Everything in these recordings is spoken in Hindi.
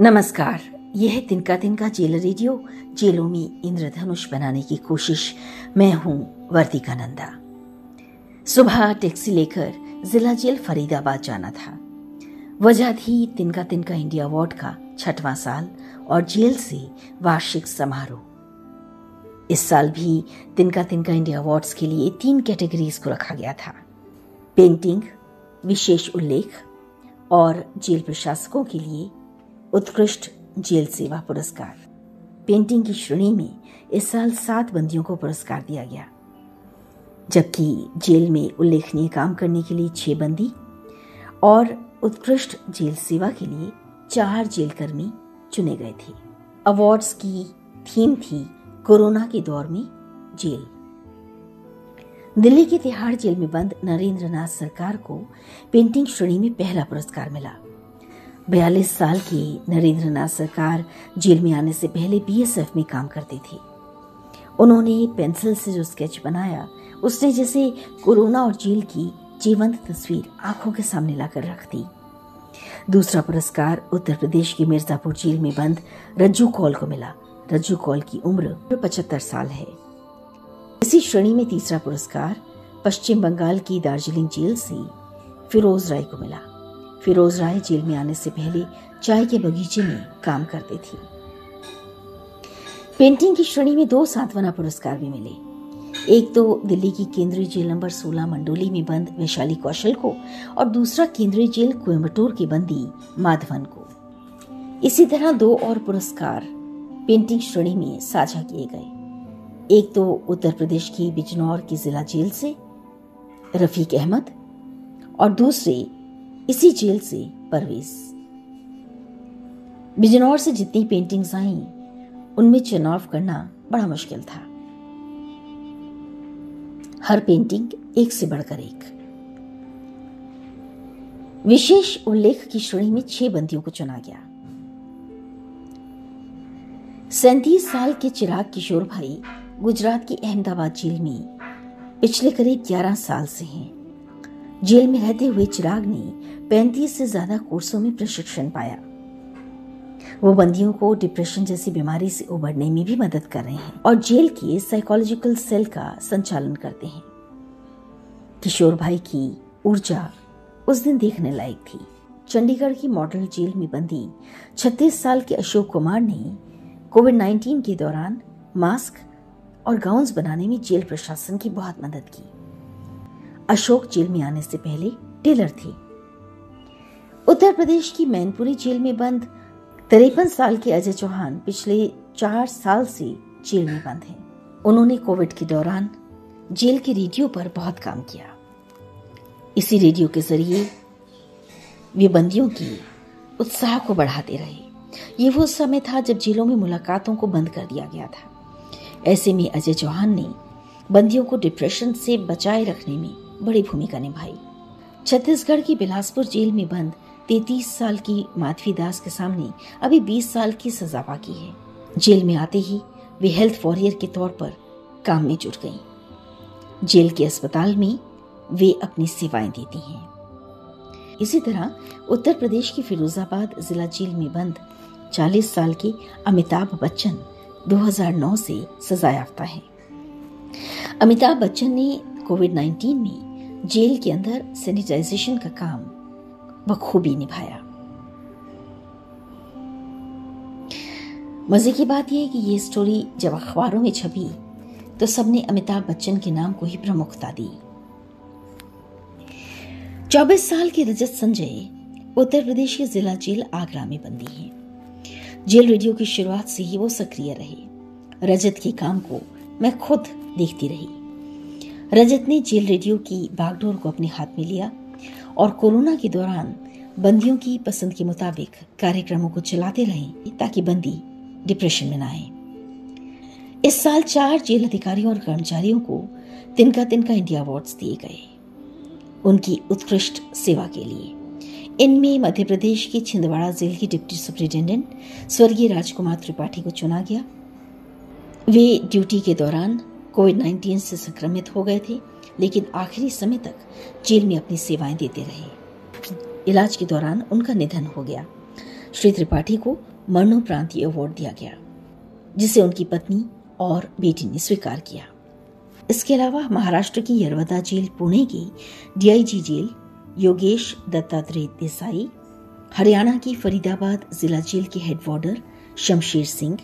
नमस्कार। यह तिनका तिनका जेल रेडियो। जेलों में इंद्रधनुष बनाने की कोशिश। मैं हूँ वर्तिका नंदा सुबह टैक्सी लेकर जिला जेल फरीदाबाद जाना था। वजह थी तिनका तिनका इंडिया अवार्ड का छठवां साल और जेल से वार्षिक समारोह। इस साल भी तिनका तिनका इंडिया अवार्ड्स के लिए तीन कैटेगरीज को रखा गया था। पेंटिंग, विशेष उल्लेख और जेल प्रशासकों के लिए उत्कृष्ट जेल सेवा पुरस्कार। पेंटिंग की श्रेणी में इस साल सात बंदियों को पुरस्कार दिया गया। जबकि जेल में उल्लेखनीय काम करने के लिए छह बंदी और उत्कृष्ट जेल सेवा के लिए चार जेल कर्मी चुने गए थे। अवार्ड्स की थीम थी कोरोना के दौर में जेल। दिल्ली के तिहाड़ जेल में बंद नरेंद्र नाथ सरकार को पेंटिंग श्रेणी में पहला पुरस्कार मिला। बयालीस साल की नरेंद्र नाथ सरकार जेल में आने से पहले बीएसएफ में काम करती थे। उन्होंने पेंसिल से जो स्केच बनाया, उसने जैसे कोरोना और जेल की जीवंत तस्वीर आँखों के सामने लाकर रख दी। दूसरा पुरस्कार उत्तर प्रदेश की मिर्जापुर जेल में बंद रज्जू कौल को मिला। रज्जू कौल की उम्र पचहत्तर साल है। इसी श्रेणी में तीसरा पुरस्कार पश्चिम बंगाल की दार्जिलिंग जेल से फिरोज राय को मिला। फिरोज राय जेल में आने से पहले चाय के बगीचे में काम करते थे। पेंटिंग की श्रेणी में दो सांत्वना पुरस्कार भी मिले। एक तो दिल्ली की केंद्रीय जेल नंबर 16 मंडोली में बंद वैशाली कौशल को और दूसरा केंद्रीय जेल कोयम्बटूर की बंदी माधवन को। इसी तरह दो और पुरस्कार पेंटिंग श्रेणी में साझा किए गए। एक तो उत्तर प्रदेश की बिजनौर की जिला जेल से रफीक अहमद और दूसरे इसी जेल से परवेज बिजनौर से जितनी पेंटिंग्स आई, उनमें चुनाव करना बड़ा मुश्किल था। हर पेंटिंग एक से बढ़कर एक। विशेष उल्लेख की श्रेणी में छह बंदियों को चुना गया। सैतीस साल के चिराग किशोर भाई गुजरात की अहमदाबाद जेल में पिछले करीब ग्यारह साल से हैं। जेल में रहते हुए चिराग ने पैंतीस से ज़्यादा कोर्सों में प्रशिक्षण पाया। वो बंदियों को डिप्रेशन जैसी बीमारी से उबरने में भी मदद कर रहे हैं और जेल के साइकोलॉजिकल सेल का संचालन करते हैं। किशोर भाई की ऊर्जा उस दिन देखने लायक थी। चंडीगढ़ की मॉडल जेल में बंदी 36 साल के अशोक कुमार ने कोविड 19 के दौरान मास्क और गाउन्स बनाने में जेल प्रशासन की बहुत मदद की। अशोक जेल में आने से पहले टेलर थी। उत्तर प्रदेश की मैनपुरी जेल में बंद, तिरपन साल के अजय चौहान पिछले चार साल से जेल में बंद हैं। उन्होंने कोविड के दौरान जेल के रेडियो पर बहुत काम किया। इसी रेडियो के ज़रिए वे बंदियों की उत्साह को बढ़ाते रहे। ये वो समय था जब जेलों में मुलाकातों को बंद कर दिया गया था। ऐसे में अजय चौहान ने बंदियों को डिप्रेशन से बचाए रखने में बड़ी भूमिका निभाई। छत्तीसगढ़ की बिलासपुर जेल में बंद 33 साल की माधवी दास के सामने अभी 20 साल की सजा बाकी है। जेल में आते ही वे हेल्थ वॉरियर के तौर पर काम में जुट गईं। जेल के अस्पताल में वे अपनी सेवाएँ देती हैं। इसी तरह उत्तर प्रदेश की फिरोजाबाद जिला जेल में बंद 40 साल के अमिताभ बच्चन 2009 से सजा याफ्ता है। अमिताभ बच्चन ने कोविड 19 में जेल के अंदर सैनिटाइजेशन का काम बखूबी निभाया। मज़े की बात यह है कि ये स्टोरी जब अखबारों में छपी तो सबने अमिताभ बच्चन के नाम को ही प्रमुखता दी। 24 साल के रजत संजय उत्तर प्रदेश के जिला जेल आगरा में बंदी है। जेल रेडियो की शुरुआत से ही वो सक्रिय रहे। रजत के काम को मैं खुद देखती रही। रजत ने जेल रेडियो की बागडोर को अपने हाथ में लिया और कोरोना के दौरान बंदियों की पसंद के मुताबिक कार्यक्रमों को चलाते रहे ताकि बंदी डिप्रेशन में ना आए। इस साल चार जेल अधिकारियों और कर्मचारियों को तिनका तिनका इंडिया अवार्ड्स दिए गए। उनकी उत्कृष्ट सेवा के लिए। इनमें मध्य प्रदेश की छिंदवाड़ा जेल की डिप्टी सुप्रिंटेंडेंट, स्वर्गीय राजकुमार त्रिपाठी को चुना गया। वे ड्यूटी के दौरान कोविड 19 से संक्रमित हो गए थे, लेकिन आखिरी समय तक जेल में अपनी सेवाएँ देते रहे। इलाज के दौरान उनका निधन हो गया। श्री त्रिपाठी को मरणोपरांति अवार्ड दिया गया, जिसे उनकी पत्नी और बेटी ने स्वीकार किया। इसके अलावा महाराष्ट्र की यरवदा जेल पुणे की डीआईजी जेल, योगेश दत्तात्रेय देसाई, हरियाणा की फरीदाबाद जिला जेल के हेड वार्डर शमशेर सिंह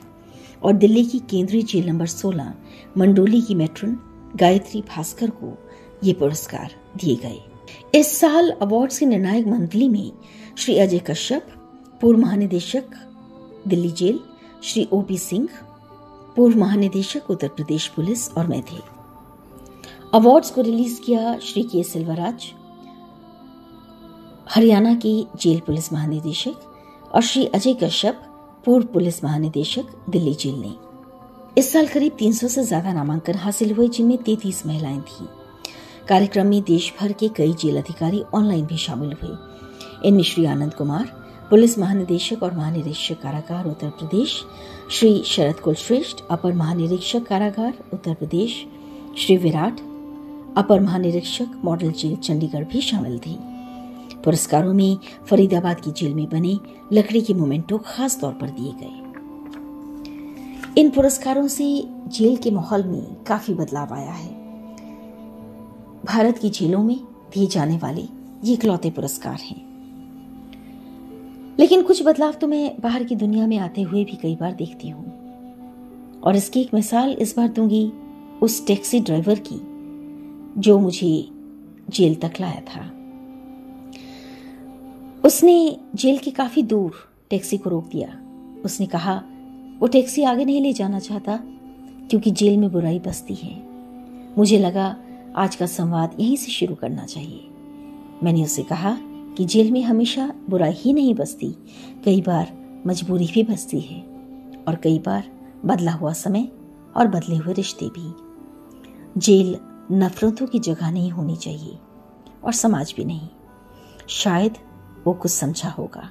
और दिल्ली की केंद्रीय जेल नंबर 16 मंडोली की मेट्रन गायत्री भास्कर को ये पुरस्कार दिए गए। इस साल अवार्ड की निर्णायक मंडली में श्री अजय कश्यप, पूर्व महानिदेशक दिल्ली जेल, श्री ओपी सिंह, पूर्व महानिदेशक उत्तर प्रदेश पुलिस और मैं थे। अवार्ड्स को रिलीज़ किया श्री के सिल्वराज, हरियाणा के जेल पुलिस महानिदेशक और श्री अजय कश्यप पूर्व पुलिस महानिदेशक दिल्ली जेल ने। इस साल करीब 300 से ज़्यादा नामांकन हासिल हुए, जिनमें 33 महिलाएँ थीं। कार्यक्रम में देश भर के कई जेल अधिकारी ऑनलाइन भी शामिल हुए। इनमें श्री आनंद कुमार, पुलिस महानिदेशक और महानिरीक्षक कारागार, उत्तर प्रदेश, श्री शरद कुलश्रेष्ठ, अपर महानिरीक्षक कारागार, उत्तर प्रदेश, श्री विराट, अपर महानिरीक्षक मॉडल जेल चंडीगढ़ भी शामिल थी। पुरस्कारों में फरीदाबाद की जेल में बने लकड़ी के मोमेंटो खास तौर पर दिए गए। इन पुरस्कारों से जेल के माहौल में काफ़ी बदलाव आया है। भारत की जेलों में दिए जाने वाले ये इकलौते पुरस्कार हैं। लेकिन कुछ बदलाव तो मैं बाहर की दुनिया में आते हुए भी कई बार देखती हूँ। और इसकी एक मिसाल इस बार दूँगी उस टैक्सी ड्राइवर की, जो मुझे जेल तक लाया था। उसने जेल के काफ़ी दूर टैक्सी को रोक दिया। उसने कहा, वो टैक्सी आगे नहीं ले जाना चाहता, क्योंकि जेल में बुराई बसती है। मुझे लगा, आज का संवाद यहीं से शुरू करना चाहिए। मैंने उसे कहा कि जेल में हमेशा बुराई ही नहीं बसती, कई बार मजबूरी भी बसती है, और कई बार बदला हुआ समय और बदले हुए रिश्ते भी। जेल नफरतों की जगह नहीं होनी चाहिए, और समाज भी नहीं। शायद वो कुछ समझा होगा।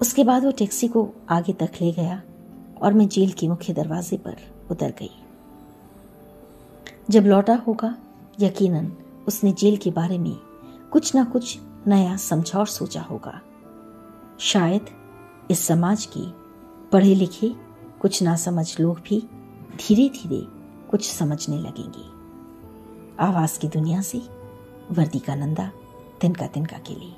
उसके बाद वो टैक्सी को आगे तक ले गया और मैं जेल के मुख्य दरवाजे पर उतर गई। जब लौटा होगा, यकीनन उसने जेल के बारे में कुछ ना कुछ नया समझा और सोचा होगा। शायद इस समाज के पढ़े लिखे कुछ ना समझ लोग भी धीरे धीरे कुछ समझने लगेंगे। आवाज़ की दुनिया से वर्दी का नंदा तिनका तिनका के लिए।